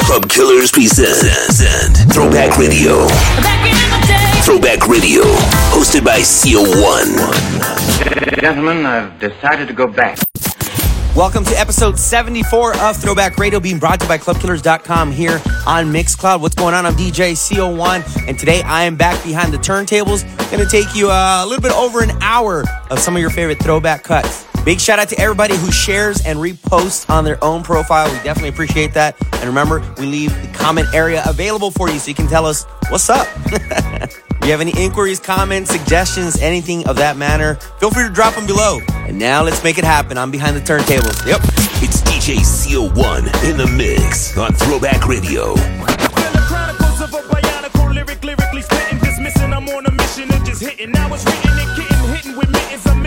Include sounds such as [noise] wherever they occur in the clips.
Club Killers present Throwback Radio. Throwback Radio, hosted by CO1. Gentlemen, I've decided to go back. Welcome to episode 74 of Throwback Radio, being brought to you by ClubKillers.com here on Mixcloud. What's going on? I'm DJ CO1, and today I am back behind the turntables. Going to take you uh, a little bit over an hour of some of your favorite throwback cuts. Big shout out to everybody who shares and reposts on their own profile. We definitely appreciate that. And remember, we leave the comment area available for you so you can tell us what's up. [laughs] if you have any inquiries, comments, suggestions, anything of that manner, feel free to drop them below. And now let's make it happen. I'm behind the turntables. Yep. It's DJ CO1 in the mix on Throwback Radio. I'm on a mission and just hitting. Now it's written and getting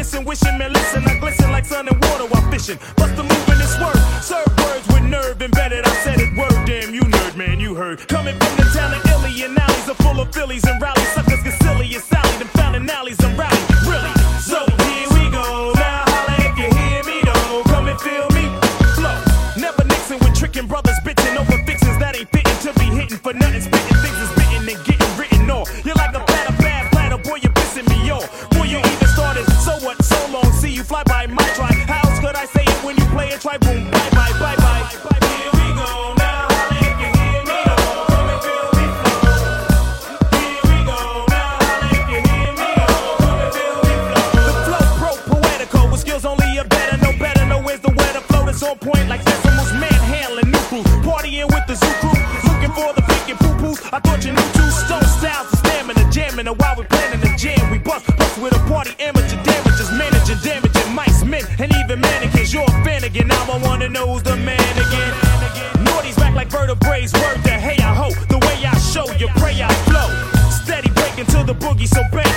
missing, wishing, man, listen. I glisten like sun and water while fishing. Bust the move in this word. Serve words with nerve embedded. I said it word. Damn, you nerd, man, you heard. Coming from the town of Illy and alleys are full of Phillies and rallies. Suckers get silly and Sally. Them found alleys and rally. Really? So here we go. Now holla if you hear me, though. Come and feel me. Flow. Never mixing with tricking brothers, bitching over fixings that ain't fitting to be hitting for nothing. Spitting Try boom. Bye bye, bye bye. Here we go. Now holla if you hear me. Come and feel me flow. Here we go. Now holla if you hear me. Come and feel me flow. The flow pro poetical with skills only a better, no better, no where's the weather flow that's on point like Sesamo's manhandling new crew, partying with the zoo crew, looking for the pink and poo poos. I thought you knew two stone styles of stamina, jamming, and while we again, now I wanna know who's the man again. Naughty's back like vertebrae, word to hey I ho, the way I show you pray I flow. Steady breaking to the boogie, so bang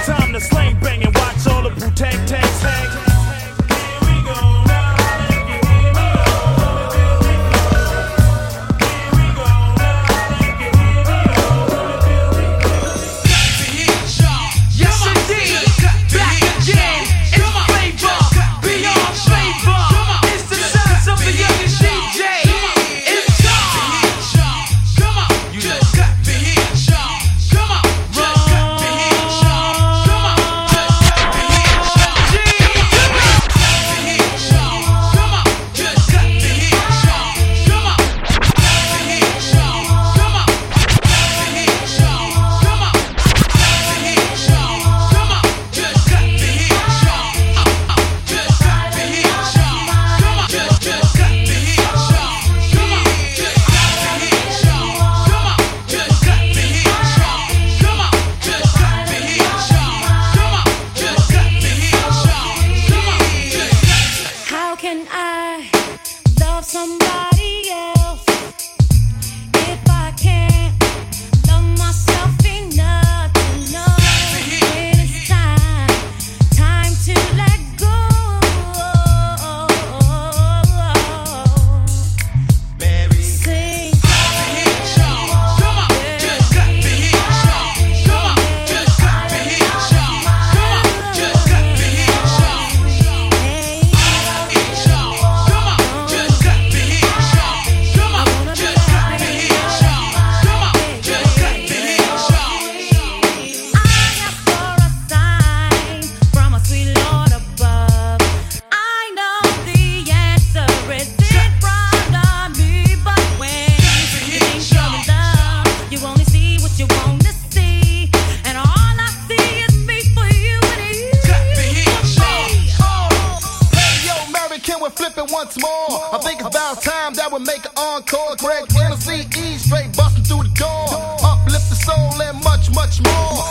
once more? I think it's about time that we make an encore. Greg Tennessee E straight busting through the door. Uplift the soul and much, much more.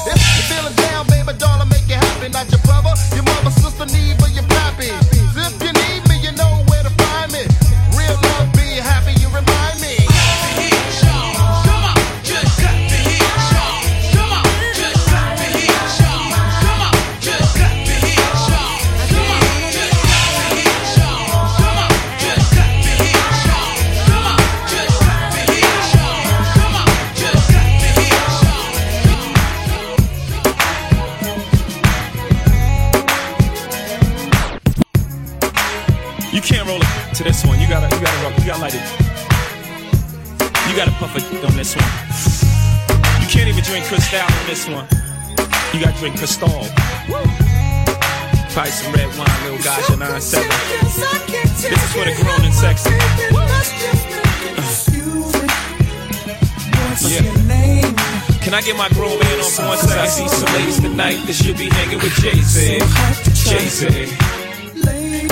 Drink Cristal on this one. You gotta drink Cristal. Probably some red wine, little gotcha 9-7. This is for the grown and sexy. Yeah. Can I get my grown man on for one second? I see some ladies tonight that should be hanging with Jay-Z. Jay-Z.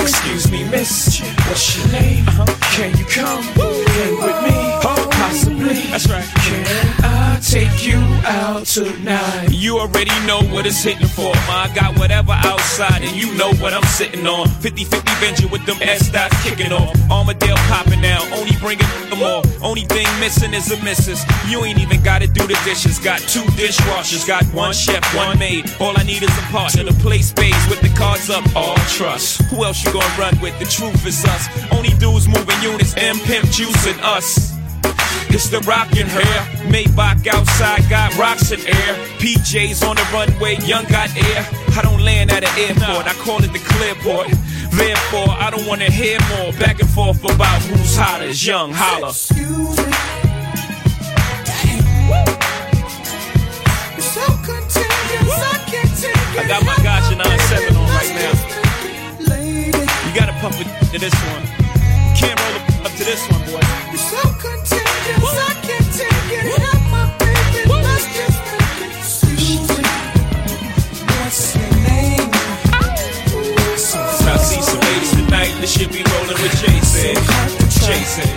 Excuse me, miss, what's your name? Uh-huh. Can you come hang with me? Possibly. That's right. Can take you out tonight? You already know what it's hitting for. Ma, I got whatever outside, and you know what I'm sitting on. 50 50 venture with them S dots kicking off. Armadale popping now, only bringing them more. Only thing missing is a missus. You ain't even gotta do the dishes. Got two dishwashers, got one chef, one maid. All I need is a partner to play spades with the cards up. All trust. Who else you gonna run with? The truth is us. Only dudes moving units, M Pimp juicing us. It's the rockin' hair. Maybach outside got rocks in air. PJs on the runway, young got air. I don't land at an airport, I call it the clearport. Therefore, I don't wanna hear more back and forth about who's hotter. Young Hova. I got my gotcha 9-7 on right now. You gotta pump it to this one. Can't roll it up to this one, boy. Should be rolling with Jason. Jason.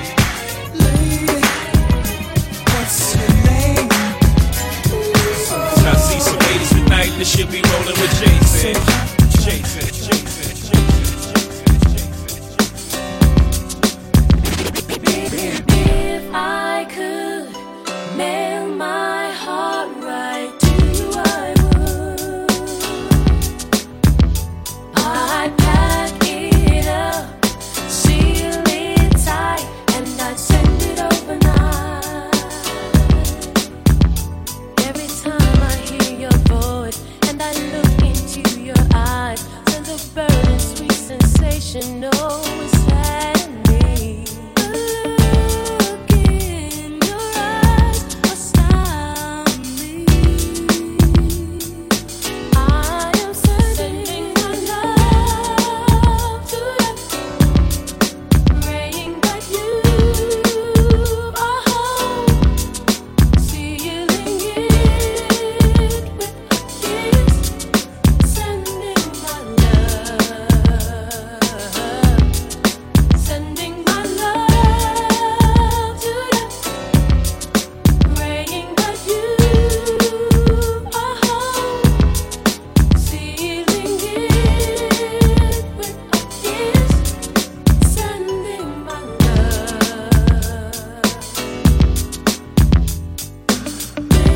I see some ladies tonight that should be rolling with Jason. Jason. Bye.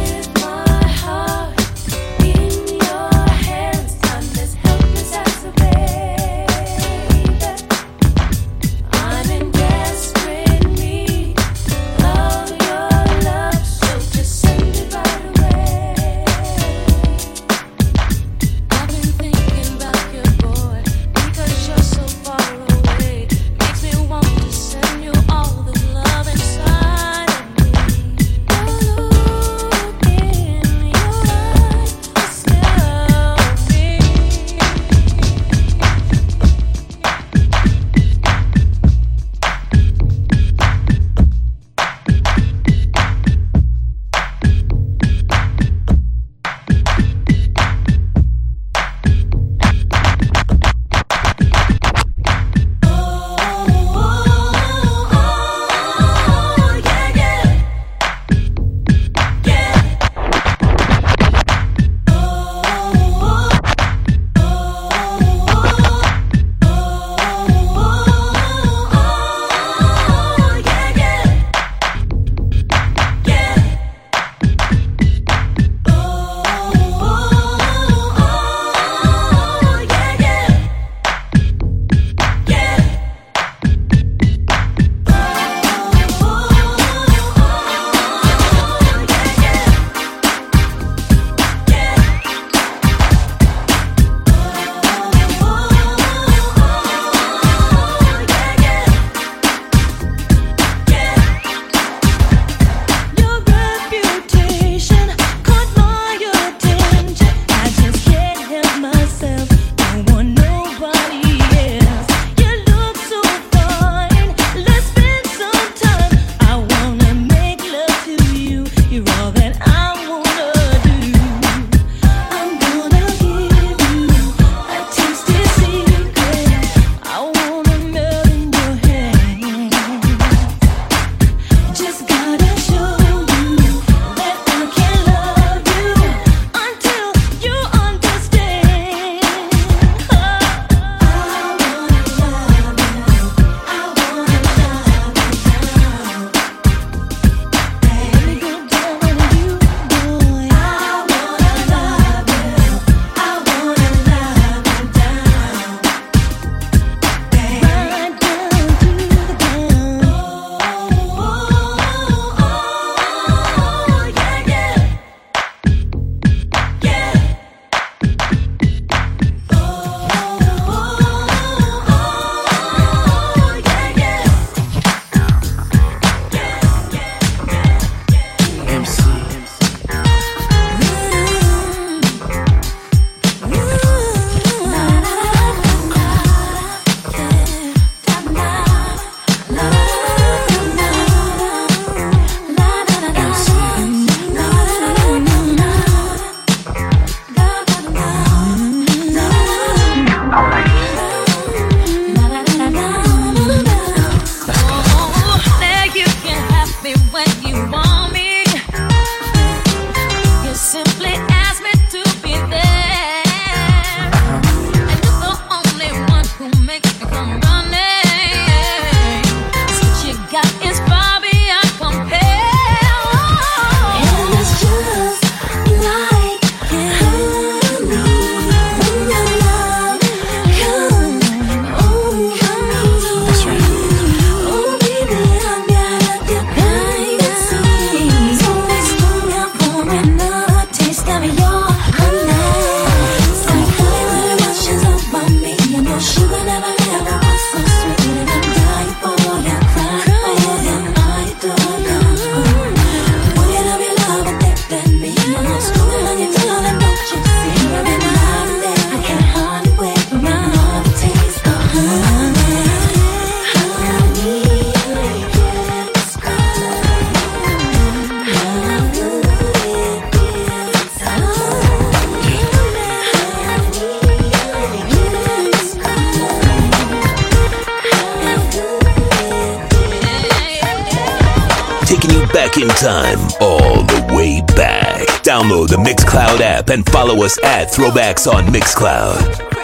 Download the Mixcloud app and follow us at Throwbacks on Mixcloud.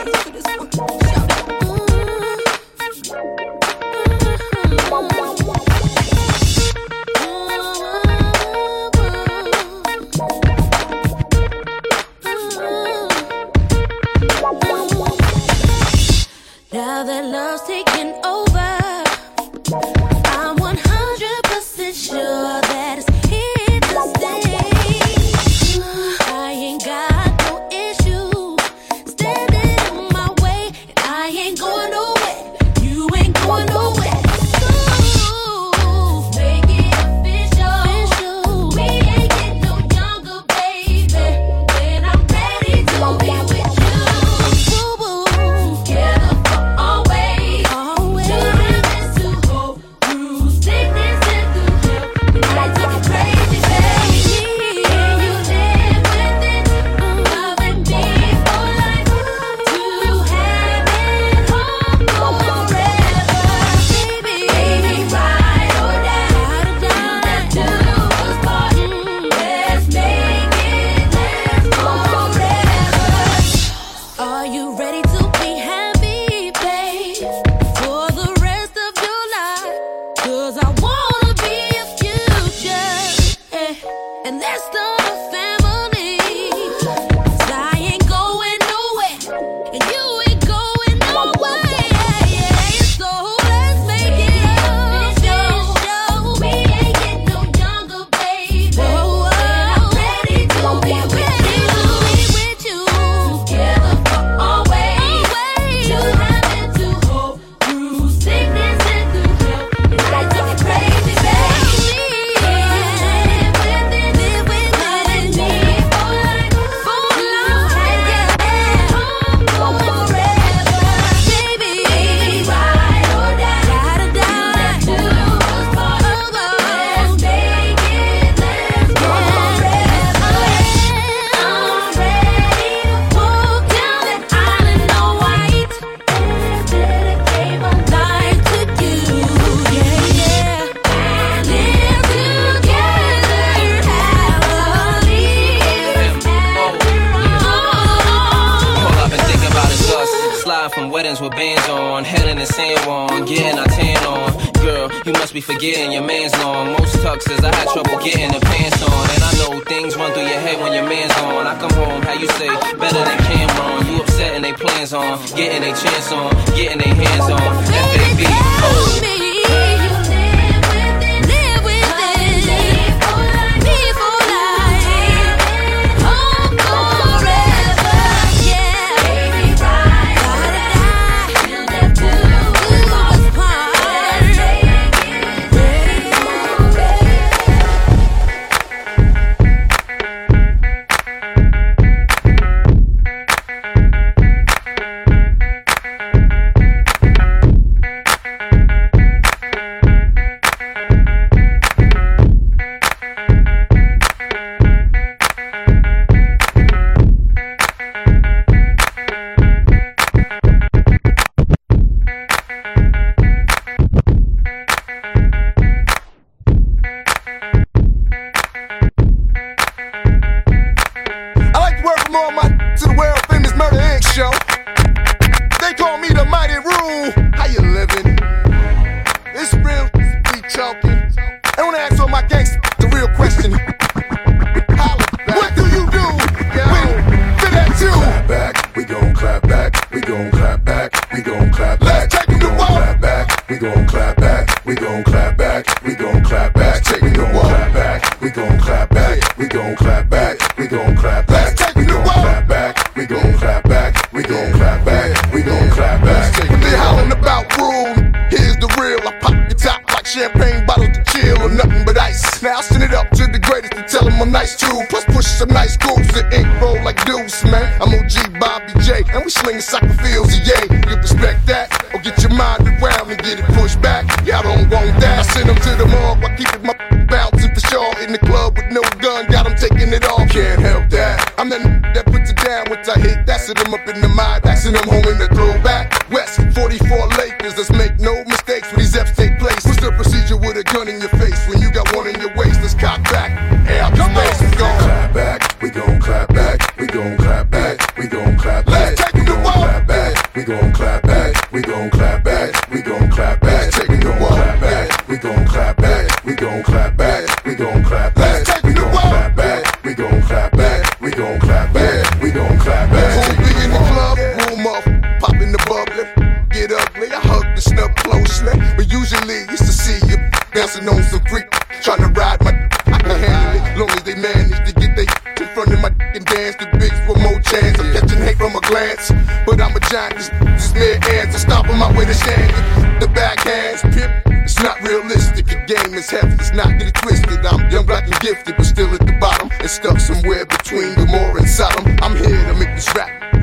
Johnny's, just mere hands to stop on my way to Shandy. The backhands, pip, it's not realistic. The game is heavy, it's not get it twisted. I'm young, black, and gifted, but still at the bottom. And stuck somewhere between the more and Sodom. I'm here to make this rap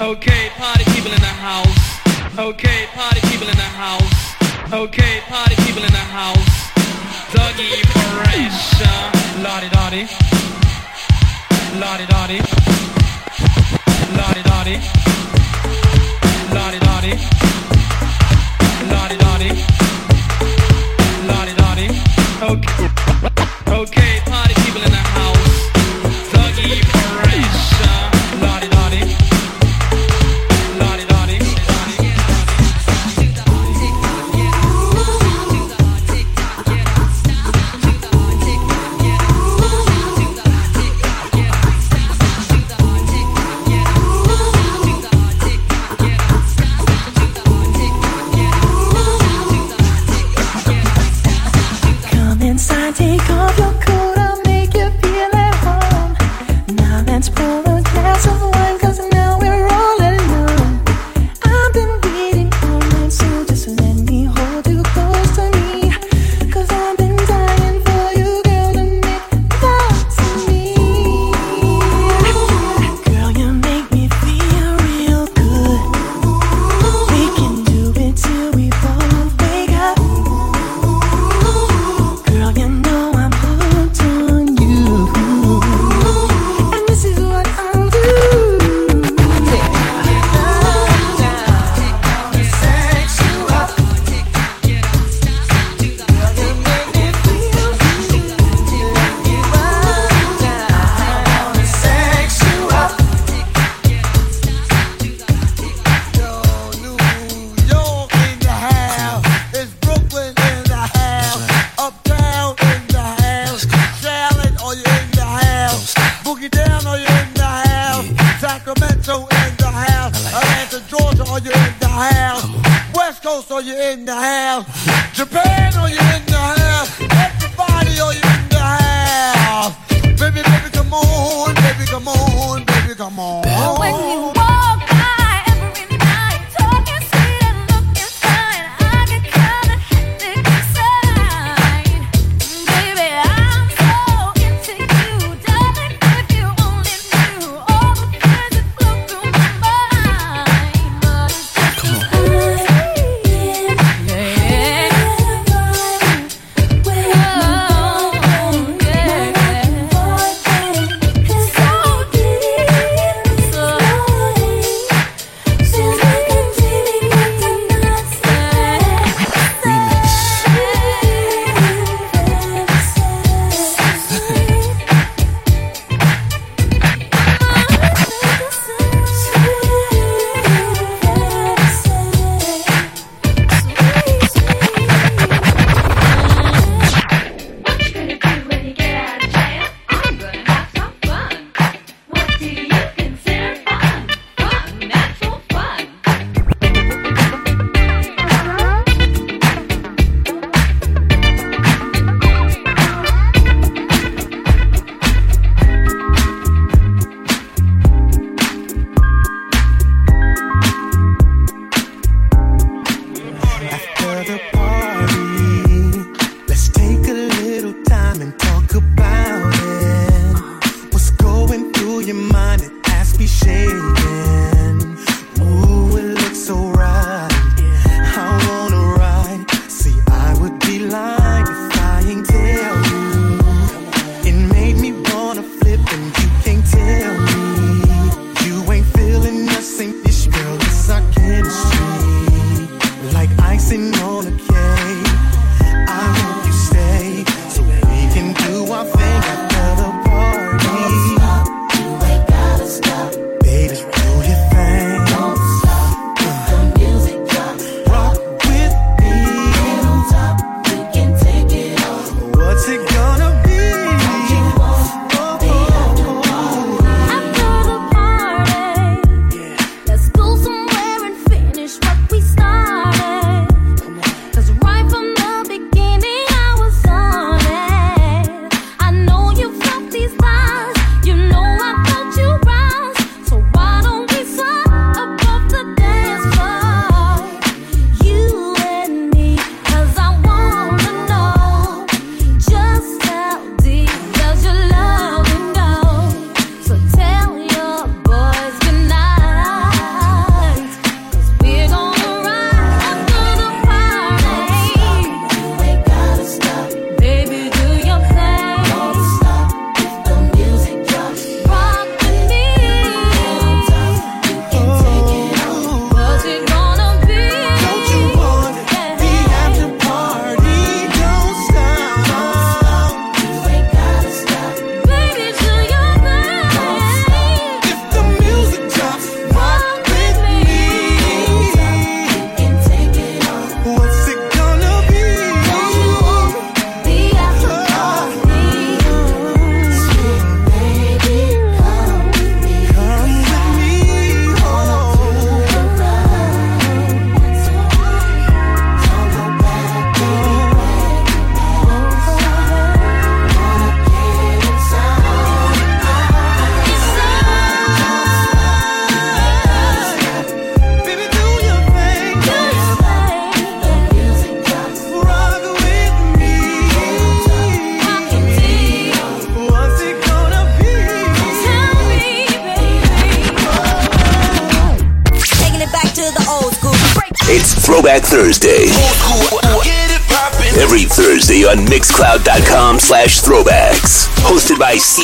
Okay, party people in the house. Okay, party people in the house. Okay, party people in the house. Dougie Fresh. La Di Da Di. Lottie Dottie. La Di Da Di. Lottie Dottie.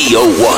Radio 1.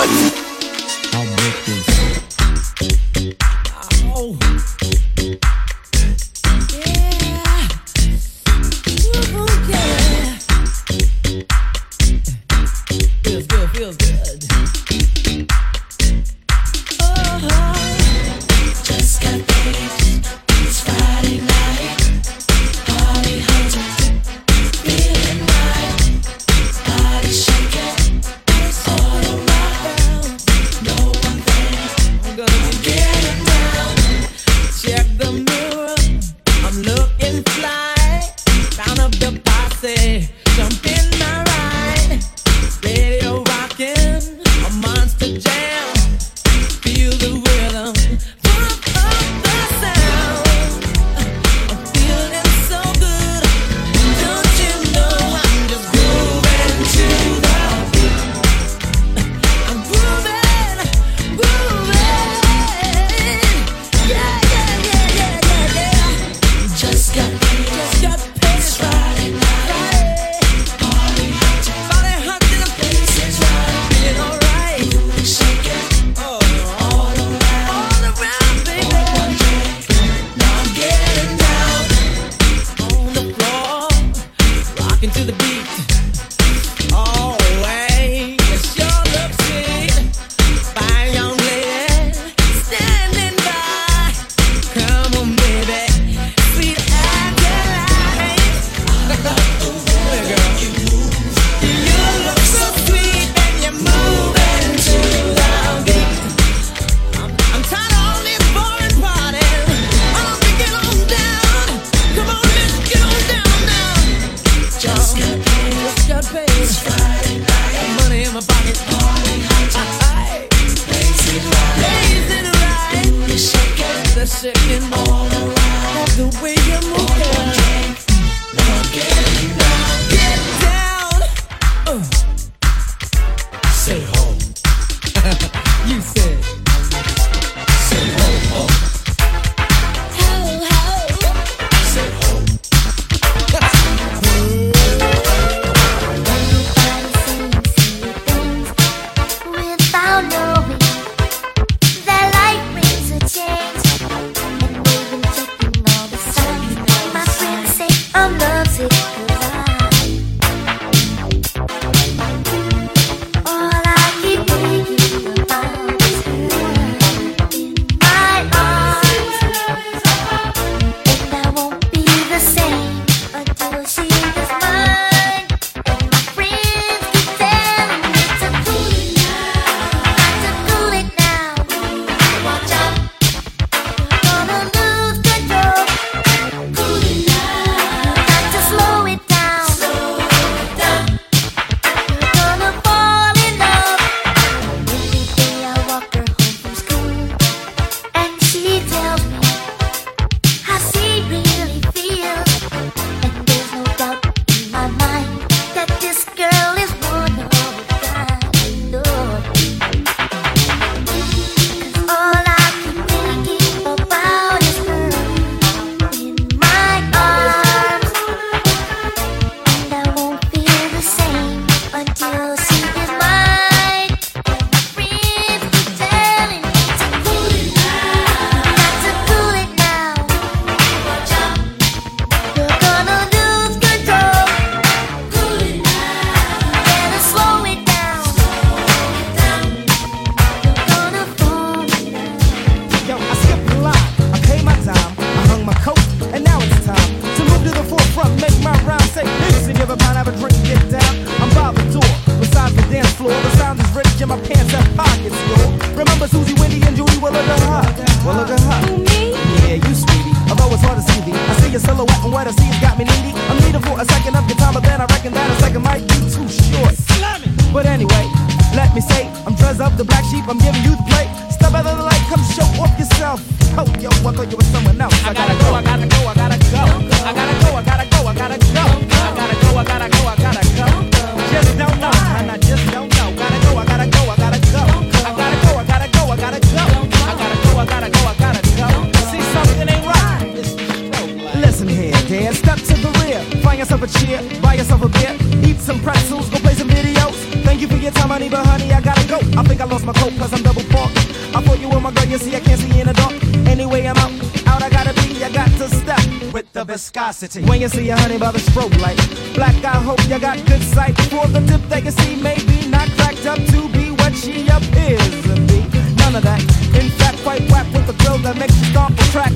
can see a honey by the strobe light. Black, I hope you got good sight. For the tip they can see, maybe not cracked up to be what she appears to be. None of that. In fact, quite whack with the girl that makes you stomp a track.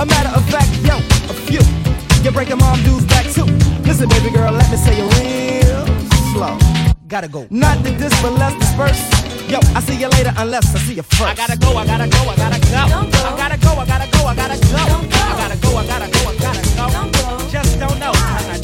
A matter of fact, yo, a few. You're breaking mom dudes back too. Listen, baby girl, let me say it real slow. Gotta go. Not the this, but let's disperse. Yo, I see you later unless I see you first. I gotta go, I gotta go, I gotta go. go. I gotta go, I gotta go, I gotta go. go. I gotta go, I gotta go, I gotta go don't know.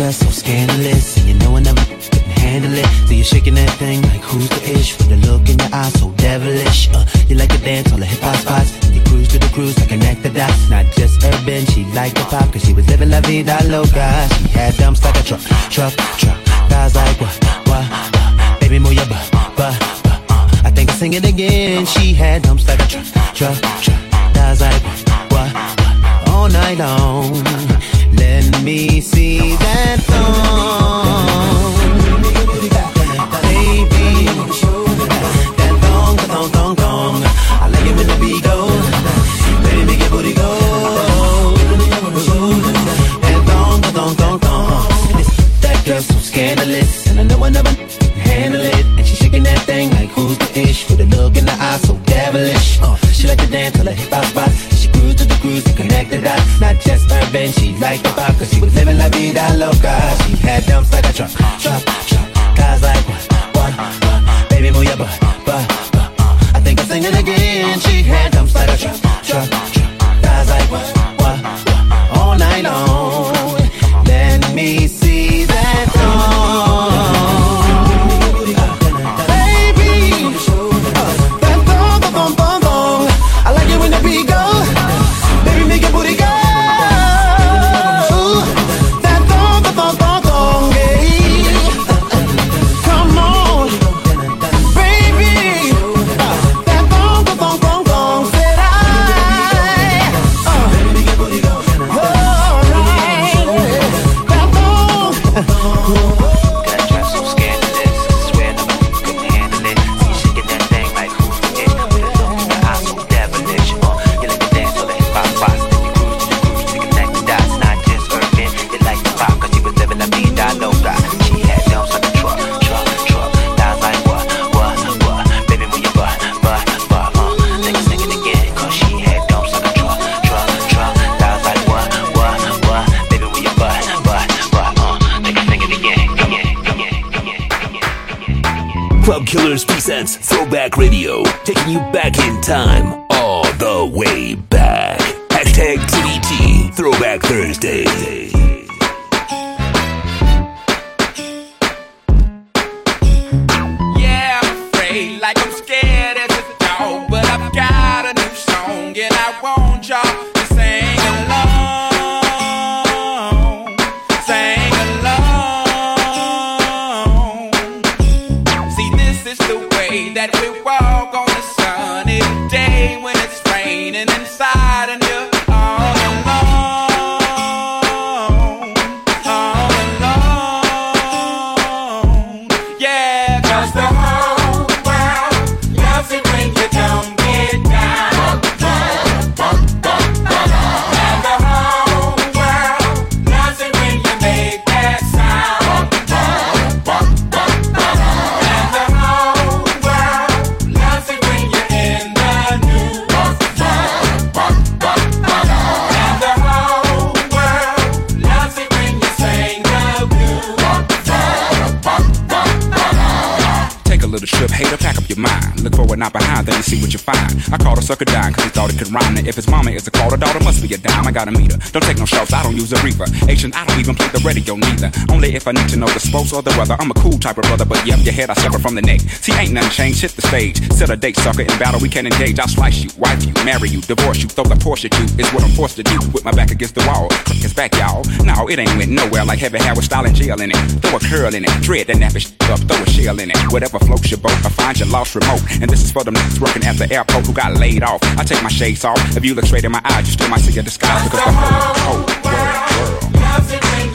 dress so scandalous And you know I never can handle it. So you're shaking that thing like who's the ish? With the look in your eyes so devilish uh, You like to dance on the hip-hop spots And you cruise to the cruise like an act the dots Not just urban, she liked the pop Cause she was living la vida loca. She had dumps like a truck, truck, truck. Thighs like what, what, what Baby move your butt, butt, butt. Uh, I think I sing it again. She had dumps like a truck, truck, truck. Thighs like what, what, what All night long. Let me see that thong, baby. That thong, thong, thong, thong. I like it when the goes. Baby, make your booty go. That thong, thong, thong, thong. That girl so scandalous, and I know I never handle it. And shaking that thing like who's the ish with a look in the eye so devilish. She like to dance hip hop the not just urban. She liked the pop, cause she was living la vida loca. She had dumps like a truck, truck, truck. Killers presents Throwback Radio, taking you back in time. Don't take no shots, I don't use a reaper. Asian, I don't the radio neither. Only if I need to know the sports or the weather. I'm a cool type of brother, but yep, your head I separate from the neck. See, ain't nothing changed, hit the stage. Set a date, sucker, in battle we can't engage. I'll slice you, wife you, marry you, divorce you, throw the Porsche at you. It's what I'm forced to do. With my back against the wall, his back, y'all. No, it ain't went nowhere like heavy hair with style and gel in it. Throw a curl in it, dread that nappy up, throw a shell in it. Whatever floats your boat, I find your lost remote. And this is for them niggas working at the airport who got laid off. I take my shades off. If you look straight in my eyes, you still might see a disguise because the whole, whole world, world.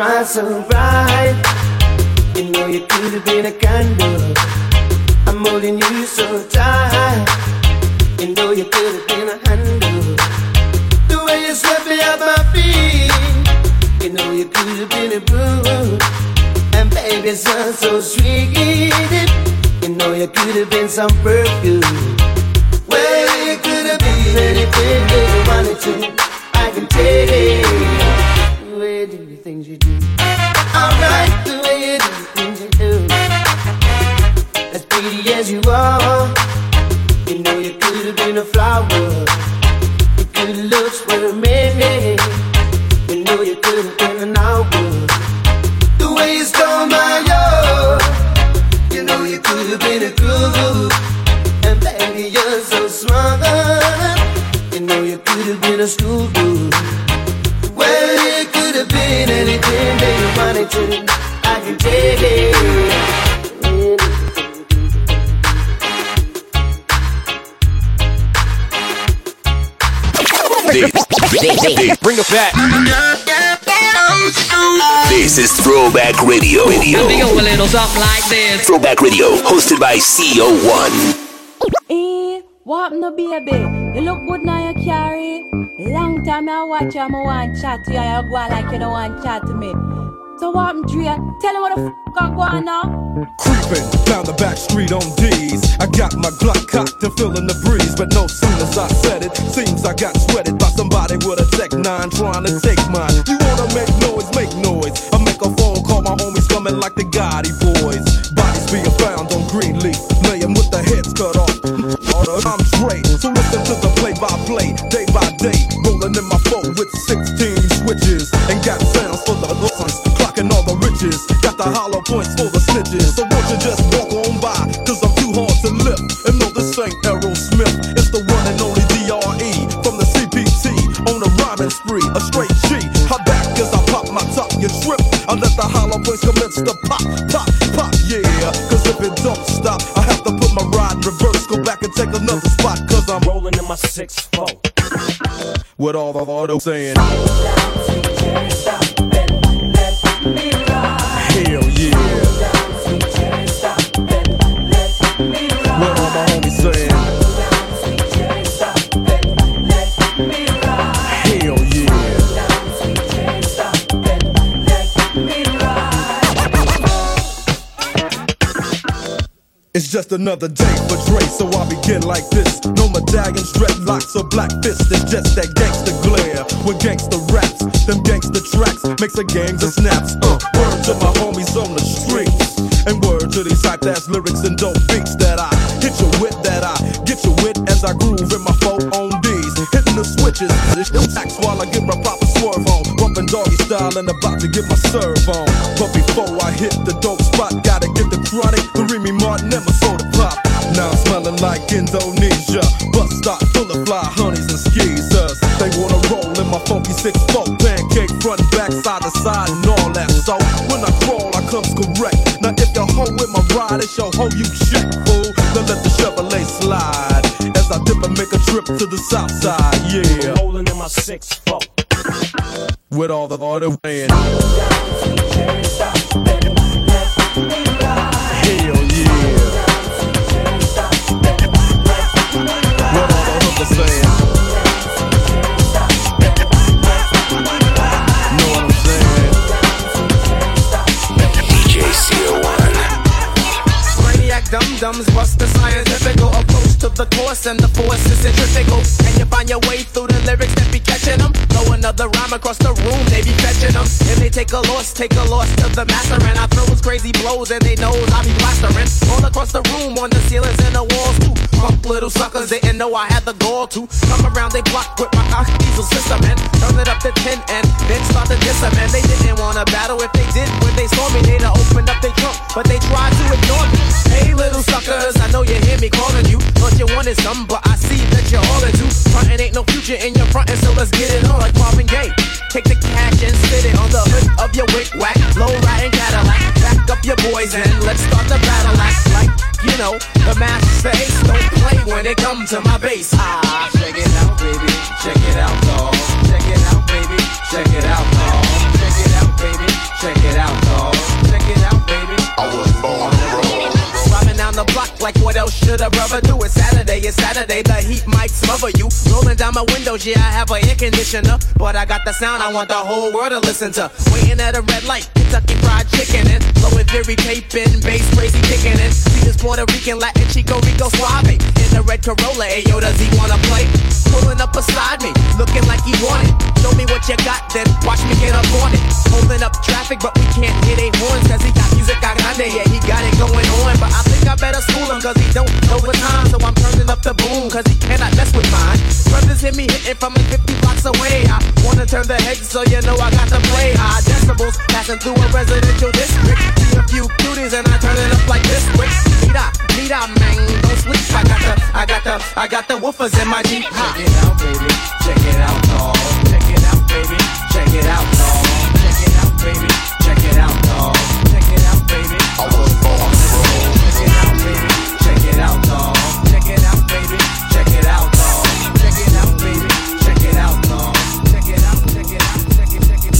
Smile so bright. You know you could have been a candle. I'm holding you so tight. You know you could have been a handle. The way you swept me off my feet. You know you could have been a broom. And baby, sounds so sweet. You know you could have been some perfume. Well, you could have been anything you wanted to. Could have been a school boo. Well, it could have been anything that you wanted to. I can take it. Bring it back. This is Throwback Radio. Radio. Big a little something like this. Throwback Radio, hosted by CO1. What no baby? You look good now you carry. Long time I watch you, I want chat to you. You go like you don't want chat to me. So what I'm Drea? Tell me what the f I go on now. Creeping down the back street on D's. I got my Glock cocked and feeling the breeze, but no sooner as I said it, seems I got sweated by somebody with a Tech 9 trying to take mine. You wanna make noise, make noise. I make a phone call, my homies coming like the Gotti boys. Bodies being found So listen to the play-by-play, day by day. Rolling in my phone with 16 switches and got sounds for the listeners, clocking all the riches. Got the hollow points for the snitches. So won't you just walk rolling 6-4. With all the auto saying. Hell yeah. Just another day for Dre, so I begin like this. No medallions, dreadlocks, or black fists. It's just that gangster glare with gangster raps. Them gangster tracks makes a gangs of snaps. Uh, word to my homies on the streets. And word to these hype ass lyrics and dope beats that I hit you with, that I get you with as I groove in my four on D's. Hitting the switches, it's the tax while I get my proper style and about to get my serve on. But before I hit the dope spot, gotta get the chronic, the Remy Martin and my soda pop. Now I'm smelling like Indonesia. Bus stop full of fly honeys and skeezers. They wanna roll in my funky six foot pancake front, back, side to side, and all that. So when I crawl, I comes correct. Now if your hoe with my ride, it's your hoe you check, fool. Then let the Chevrolet slide as I dip and make a trip to the south side. Yeah, rolling in my six foot with all the auto man. Hell yeah. What all the hookers saying? Know what I'm saying? DJ CO1. Maniac dum dums bust the scientific approach to the course and the force is centrifugal. And you find your way through the lyrics that be catching them. Throw another rhyme across the room, they be fetching them. If they take a loss, take a loss to the master. And I throw those crazy blows and they knows I be blastering. All across the room, on the ceilings and the walls too. Little suckers didn't know I had the gall to come around they block with my ox diesel system and turn it up to 10 and then start to diss them. And they didn't wanna battle if they did when they saw me. They'd have opened up their trunk, but they tried to ignore me. Hey, little suckers, I know you hear me calling you thought you wanted some, but I see that you're all into frontin'. Ain't no future in your frontin', so let's get it on like Marvin Gaye. Take the cash and spit it on the hood of your wick whack, low riding Cadillac. Back up your boys and let's start the battle. Act like you know the master say don't play when it comes to my bass. Ah, check it out, baby, check it out, dog. Check it out, baby, check it out, dog. Check it out, baby, check it out, dog. Check it out, baby. I was born to roll. Robbing down the block like what else should a brother do? It's Saturday, the heat might smother you. Rolling down my windows, yeah, I have an air conditioner. But I got the sound I want the whole world to listen to. Waiting at a red light, Kentucky Fried Chicken and blowing very taping, bass crazy kicking in. See this Puerto Rican, Latin, Chico, Rico, Suave. In the red Corolla, ayo, does he wanna play? Pulling up beside me, looking like he wanted. Show me what you got, then watch me get up on it. Holding up traffic, but we can't hear they horns, cause he got music grande, yeah, he got it going on. But I think I better school him, cause he don't know the time. So I'm turning up the boom, cause he cannot mess with mine. Brothers hear me hitting from like 50 blocks away. I wanna turn the heads, so you know I got to play high decibels. Passing through a residential district. See a few cuties, and I turn it up like this. Quick, need I, need I, man, don't sleep. I got the, I got the, I got the woofers in my Jeep. Check it out, baby. Check it out, dog. Check it out, baby. Check it out, dog. Check it out, baby. Check it out, dog. Check it out, baby. I was born Check it out, baby. Check it out, dog. Check it out, baby. Check it out, dog. Check it out, baby. Check it out, dog. Check it out, check it out, check it, check it.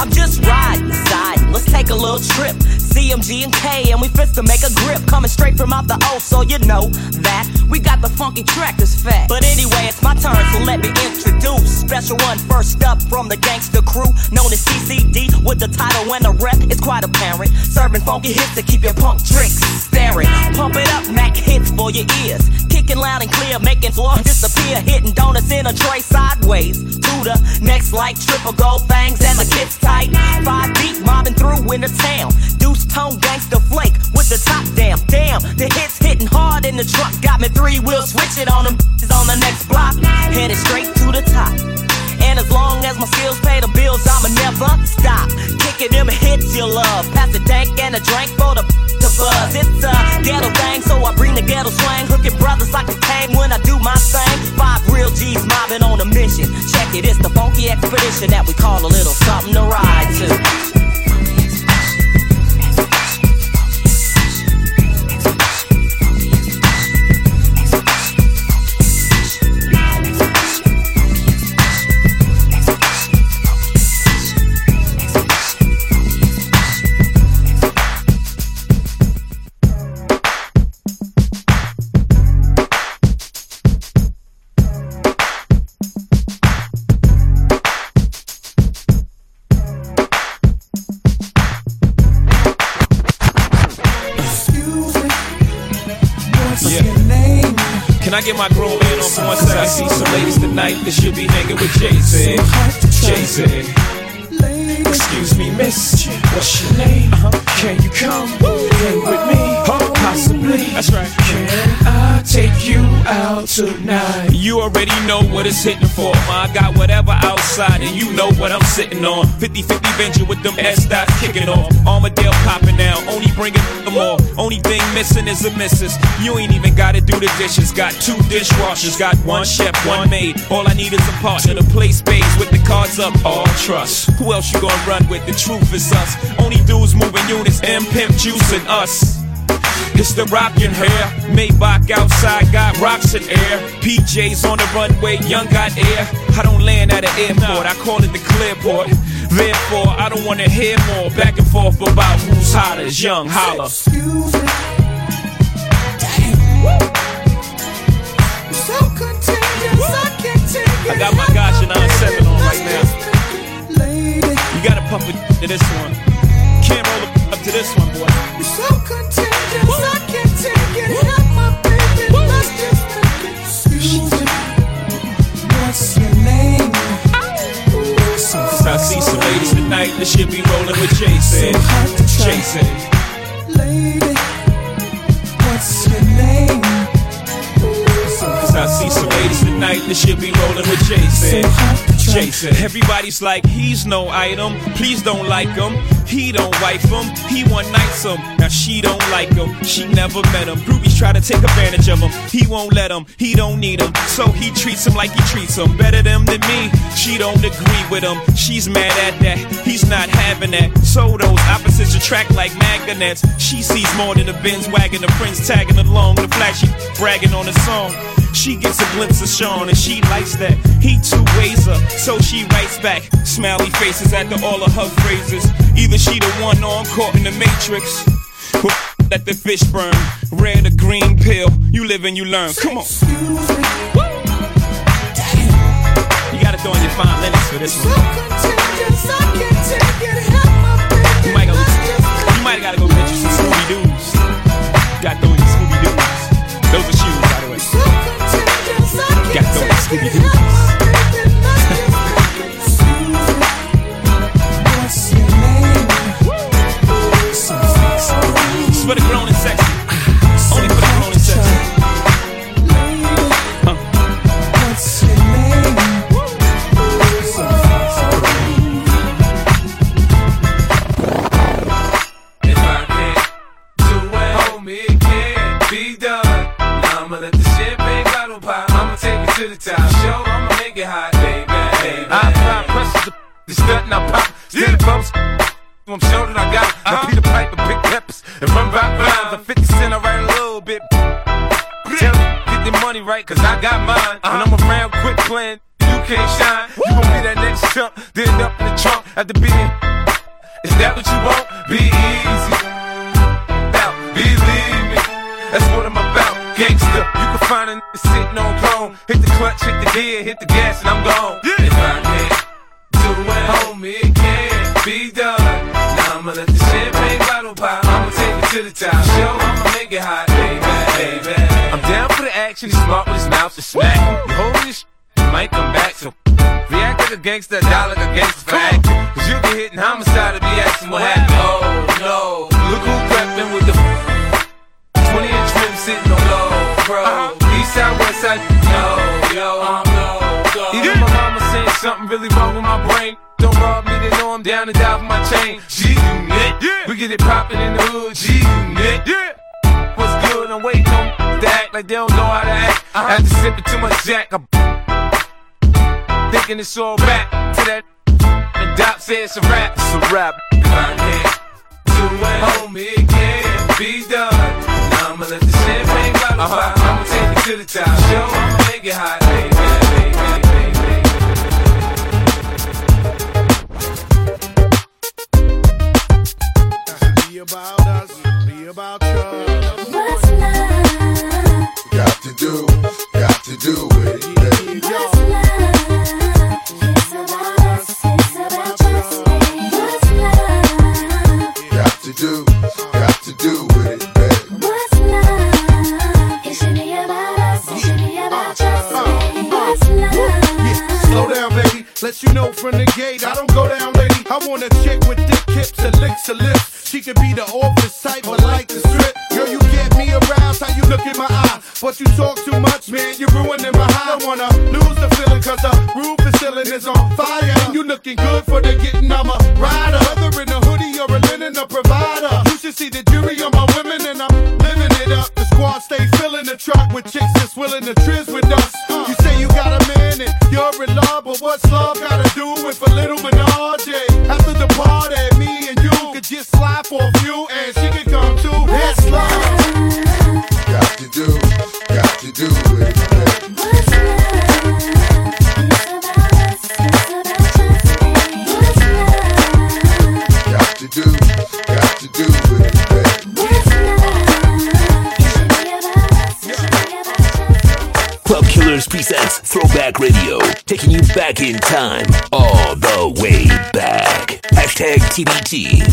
I'm just riding side. Let's take a little trip. CMG and K, and we fit to make a grip. Coming straight from out the O, so you know that we got the funky track that's fat. But anyway, it's my turn, so let me introduce. Special one first up from the gangster crew, known as CCD, with the title and the rep. It's quite apparent. Serving funky hits to keep your punk tricks staring. Pump it up, Mac hits for your ears. Kicking loud and clear, making floor disappear. Hitting donuts in a tray sideways. To the next like triple gold fangs and the kids tight. Five deep mobbing through in the town. Deuce tone gangster flake with the top down. Damn, the hits hitting hard in the truck. Got me three wheel switching on them. Is on the next block. Headed straight to the top. And as long as my skills pay the bills, I'ma never stop. Kicking them hits you love. Pass the dank and a drink for the, buzz. It's a ghetto thing, so I bring the ghetto swing. Hooking brothers like a tame when I do my thing. Five real G's mobbing on a mission. Check it, it's the funky expedition that we call a little something to ride to. Get my grown man on for one second? I see some ladies tonight that should be hanging with. Jay Z. Excuse me, miss. What's your name? Uh-huh. Can you come hang with me? Possibly. That's right. Can I take you out tonight? What it's hitting for. Ma, I got whatever outside, and you know what I'm sitting on. 50 50 venture with them S dots kicking off. Armadale popping now, only bringing the more. Only thing missing is a missus. You ain't even gotta do the dishes. Got two dishwashers, got one chef, one maid. All I need is a partner to play spades with the cards up. All trust. Who else you gonna run with? The truth is us. Only dudes moving units, M Pimp Juice and us. It's the rockin' hair. Maybach outside got rocks in air. PJs on the runway, young got air. I don't land at an airport, I call it the clearport. Therefore, I don't wanna hear more back and forth about who's hotter. Young, holla. I got my Gotcha 97 on right now. You gotta pump it to this one. Can't roll it up to this one, boy. You're so contagious, tonight that should be rolling with Jason. Jason. Lady, what's your name? Cause I see some ladies tonight that should be rolling with Jason. Jason. Everybody's like, he's no item. Please don't like him. He don't wife him. He one nights him. Now she don't like him. She never met him. Groupies try to take advantage of him. He won't let him. He don't need him. So he treats him like he treats him. Better them than me. She don't agree with him. She's mad at that. He's not having that. So those opposites attract like magnets. She sees more than a Benz wagon. The friends tagging along. The flashy bragging on the song. She gets a glimpse of Shawn and she likes that. He two ways her, so she writes back. Smiley faces after all of her phrases. Either she the one or I'm caught in the matrix. Let the fish burn. Red or green pill. You live and you learn. Come on. You gotta throw in your fine linens for this one. You might, go, you might gotta go get you some Scooby Doo's. Got throw in your Scooby Doo's. Those are shoes, by the way. Got throw in your Scooby Doo's. For the grown and sexy. Only for the grown and sexy. Pop. To the top. Show, I'ma make it hot, baby. baby. I pressure to the stunt and I pop. Still bumps. I'm sure that I got. Cause I got mine. When I'm around, quit playing, you can't shine. You gon' be that next chump, then up in the trunk after being. Is that what you want? Be easy. Now, believe me, that's what I'm about. Gangsta, you can find a nigga sitting on throne. Hit the clutch, hit the gear, hit the gas, and I'm gone. If I can't do it, homie, it can't be done. Now I'ma let the champagne bottle pop. I'ma take it to the top. He's smart with his mouth to smack. You hold this, sh- might come back. So react like a gangster, die like a gangster for acting. Cause you get hit in homicide and be asking what happened. Oh no, look who crept in with the 20 inch rim sitting on low, bro. Uh-huh. East side, west side, yo, yo, I'm low. Even my mama saying something really wrong with my brain. Don't rob me, they know I'm down to die for my chain. G unit, we get it poppin' in the hood. G unit, what's good? I'm waiting to like they don't know how to act. After sipping too much Jack, I'm thinking it's all back to that. And Doc said it's a rap, it's a rap. If I can't do it, homie, it can't be done. Now I'ma let the champagne bottle uh-huh. pop. I'ma take it to the top. Show, I'ma make it hot, baby, baby, baby. Be about us, be about trust. What's love? Got to do, got to do it. baby. What's love? It's about us. It's about just me. What's love? Got to do, got to do with it, baby. What's love? It should be about us. It should be about just me. What's love? Slow down, baby. Let you know from the gate, I don't go down, lady. I want a chick with thick hips and licks her lips. She could be the office type, but like the strip. Look in my eye. But you talk too much, man, you're ruining my high. I wanna lose the feeling, cause the roof is ceiling is on fire. And you looking good for the getting, I'm a rider. Whether in a hoodie or a linen, a provider. You should see the jury on my women, and I'm living it up. The squad stay filling the truck with chicks that's willing to trizz TBT,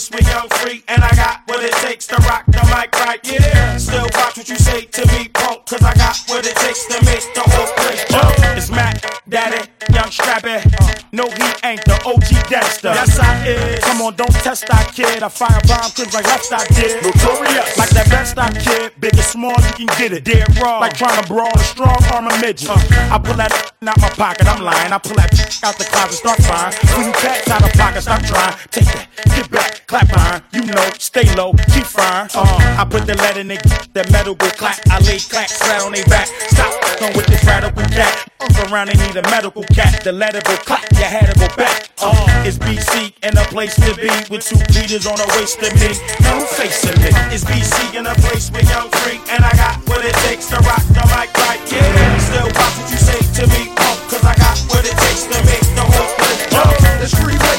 In with young free, and I got what it takes to rock the mic right. Yeah, still watch what you say to me, punk, cause I got what it takes to make OG Dexter. Yes, I is. Come on, don't test that kid. I fire bomb clips like left I did. Notorious. Like that best I kid. Big or small, you can get it. Dead raw. Like trying to brawl a strong arm of midget. I pull that [laughs] out my pocket, I'm lying. I pull that [laughs] out the closet, start frying. When you cats out of pocket, stop trying. Take that, get back, clap behind. You know, stay low, keep frying. Uh, I put the lead in it, [laughs] that metal go clack. I lay clack, flat on they back. Stop, come with this radical cat. Around, they need a medical cat. The letter go clack, you had to go back. Uh, it's BC and a place to be with two leaders on the waist of me. No facing me? It's BC and a place young freak, and I got what it takes to rock the mic right. Yeah, still watch what you say to me, punk, cause I got what it takes to make the whole place jump. It's freeway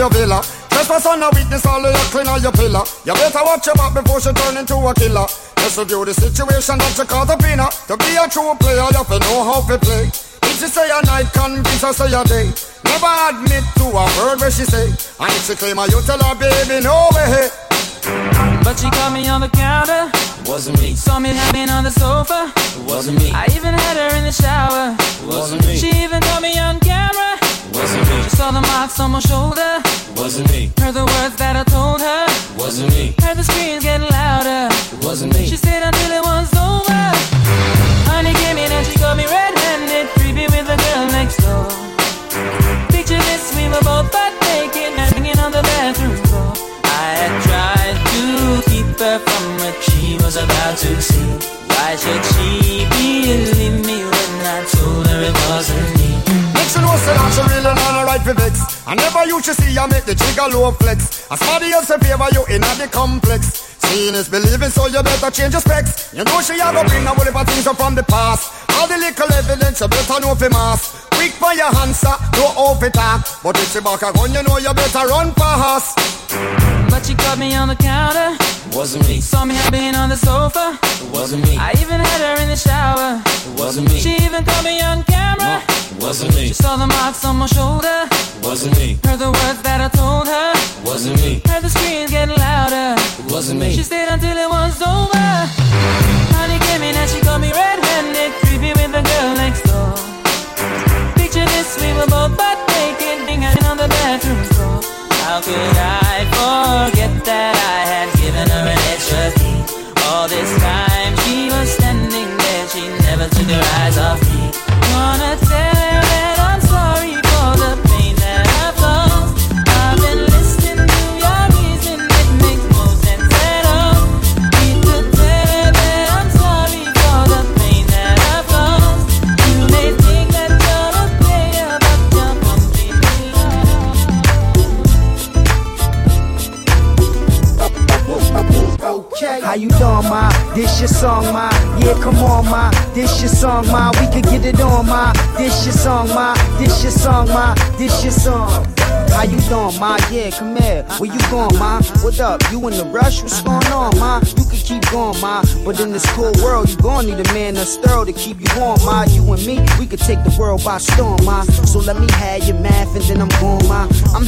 your villa? Trespass on a witness, all of your clean on your pillar. You better watch your back before she turn into a killer. Just review the situation that you call the winner. To be a true player, you have to know how to play. If she say a night, convince her say a day. Never admit to a word where she say. And if she claim her, you tell her, baby, no way. But she caught me on the counter. Wasn't me. Saw me having on the sofa. Wasn't me. I even had her in the shower. Wasn't me. She even caught me on camera. Wasn't me. She saw the marks on my shoulder. Wasn't me. Heard the words that I told her. Wasn't me. Heard the screams getting louder. Wasn't me. She stayed until it was over. Honey came in and she got me red-handed, I never used to see you make the trigger low flex. As somebody else in favor you in a the complex. Seeing is believing, so you better change your specs. You know she a go bring a whole of things up from the past. All the little evidence you better know for mass. Quick for your answer, no off it talk. But if she back a gun, you know you better run fast. But she caught me on the counter. Wasn't me. Saw me being on the sofa. Wasn't me. I even had her in the shower. It wasn't me. She even caught me on camera. Wasn't me. She saw the marks on my shoulder. Wasn't me. Heard the words that I told her. Wasn't me. Heard the screams getting louder. It wasn't me. She stayed until it was over. Honey came in and she got me red-handed, creepy with the girl next door. This, we were both butt naked, hanging on the bathroom floor. How could I forget that I had given her an extra key? All this time she was standing there, she never took her eyes off me. How you doing, ma? This your song, ma. Yeah, come on, ma. This your song, ma. We could get it on, ma. This your song, ma. This your song, ma. This your song. How you doing, ma? Yeah, come here. Where you going, ma? What up? You in the rush? What's going on, ma? You can keep going, ma. But in this cool world, you gon' need a man that's thorough to keep you warm, ma. You and me, we could take the world by storm, ma. So let me have your math and then I'm going, ma. I'm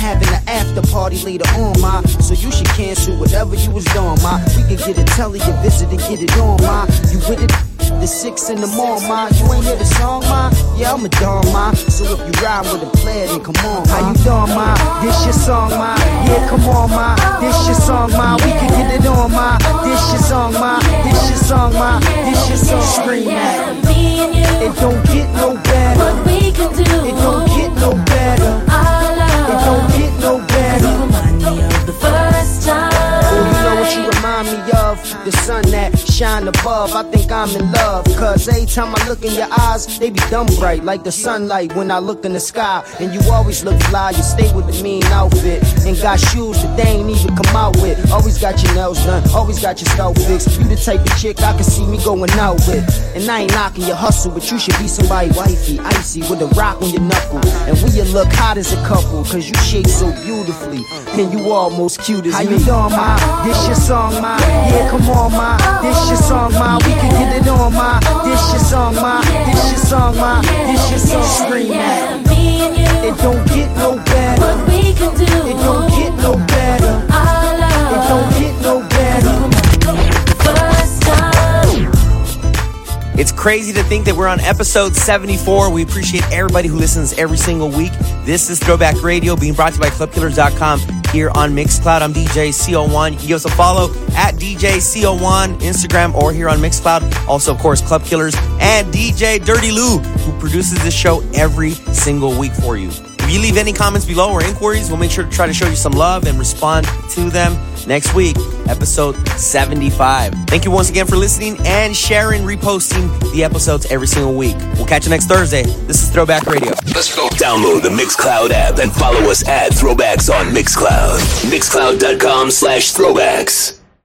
party later on, ma. So you should cancel whatever you was doing, ma. We can get a telly, a visit and get it on, ma. You with it? The six in the morning, ma. You ain't hear the song, ma? Yeah, I'm a dog, ma. So if you ride with a player, then come on, ma. How you doing, ma? This your song, ma. Yeah, come on, ma. This your song, ma. We can get it on, ma. This your song, ma. This your song, ma. This your song. Scream at me. It don't get no better. What we can do. It don't get no better. Our love. It don't get no better. me up shine above. I think I'm in love. Cause every time I look in your eyes, they be dumb bright like the sunlight when I look in the sky. And you always look fly, you stay with the mean outfit. And got shoes that they ain't even come out with. Always got your nails done, always got your scalp fixed. You the type of chick I can see me going out with. And I ain't knocking your hustle, but you should be somebody wifey, icy, with a rock on your knuckle. And we you look hot as a couple, cause you shape so beautifully. And you almost cute as How me. you doing, ma? This your song, ma. Yeah, come on, ma. This your song, ma. We can get it on, ma. This your song, ma. This your song, ma. This your song, scream it. It don't get no better. What we can do. It don't get no better. It don't get no better. First time. It's crazy to think that we're on episode 74. We appreciate everybody who listens every single week. This is Throwback Radio being brought to you by ClubKillers.com here on Mixcloud. I'm DJ CO1. You can give us a follow at DJ CO1, Instagram, or here on Mixcloud. Also, of course, Club Killers and DJ Dirty Lou, who produces this show every single week for you. If you leave any comments below or inquiries, we'll make sure to try to show you some love and respond to them next week, episode 75. Thank you once again for listening and sharing, reposting the episodes every single week. We'll catch you next Thursday. This is Throwback Radio. Let's go. Download the Mixcloud app and follow us at Throwbacks on Mixcloud. Mixcloud.com slash throwbacks.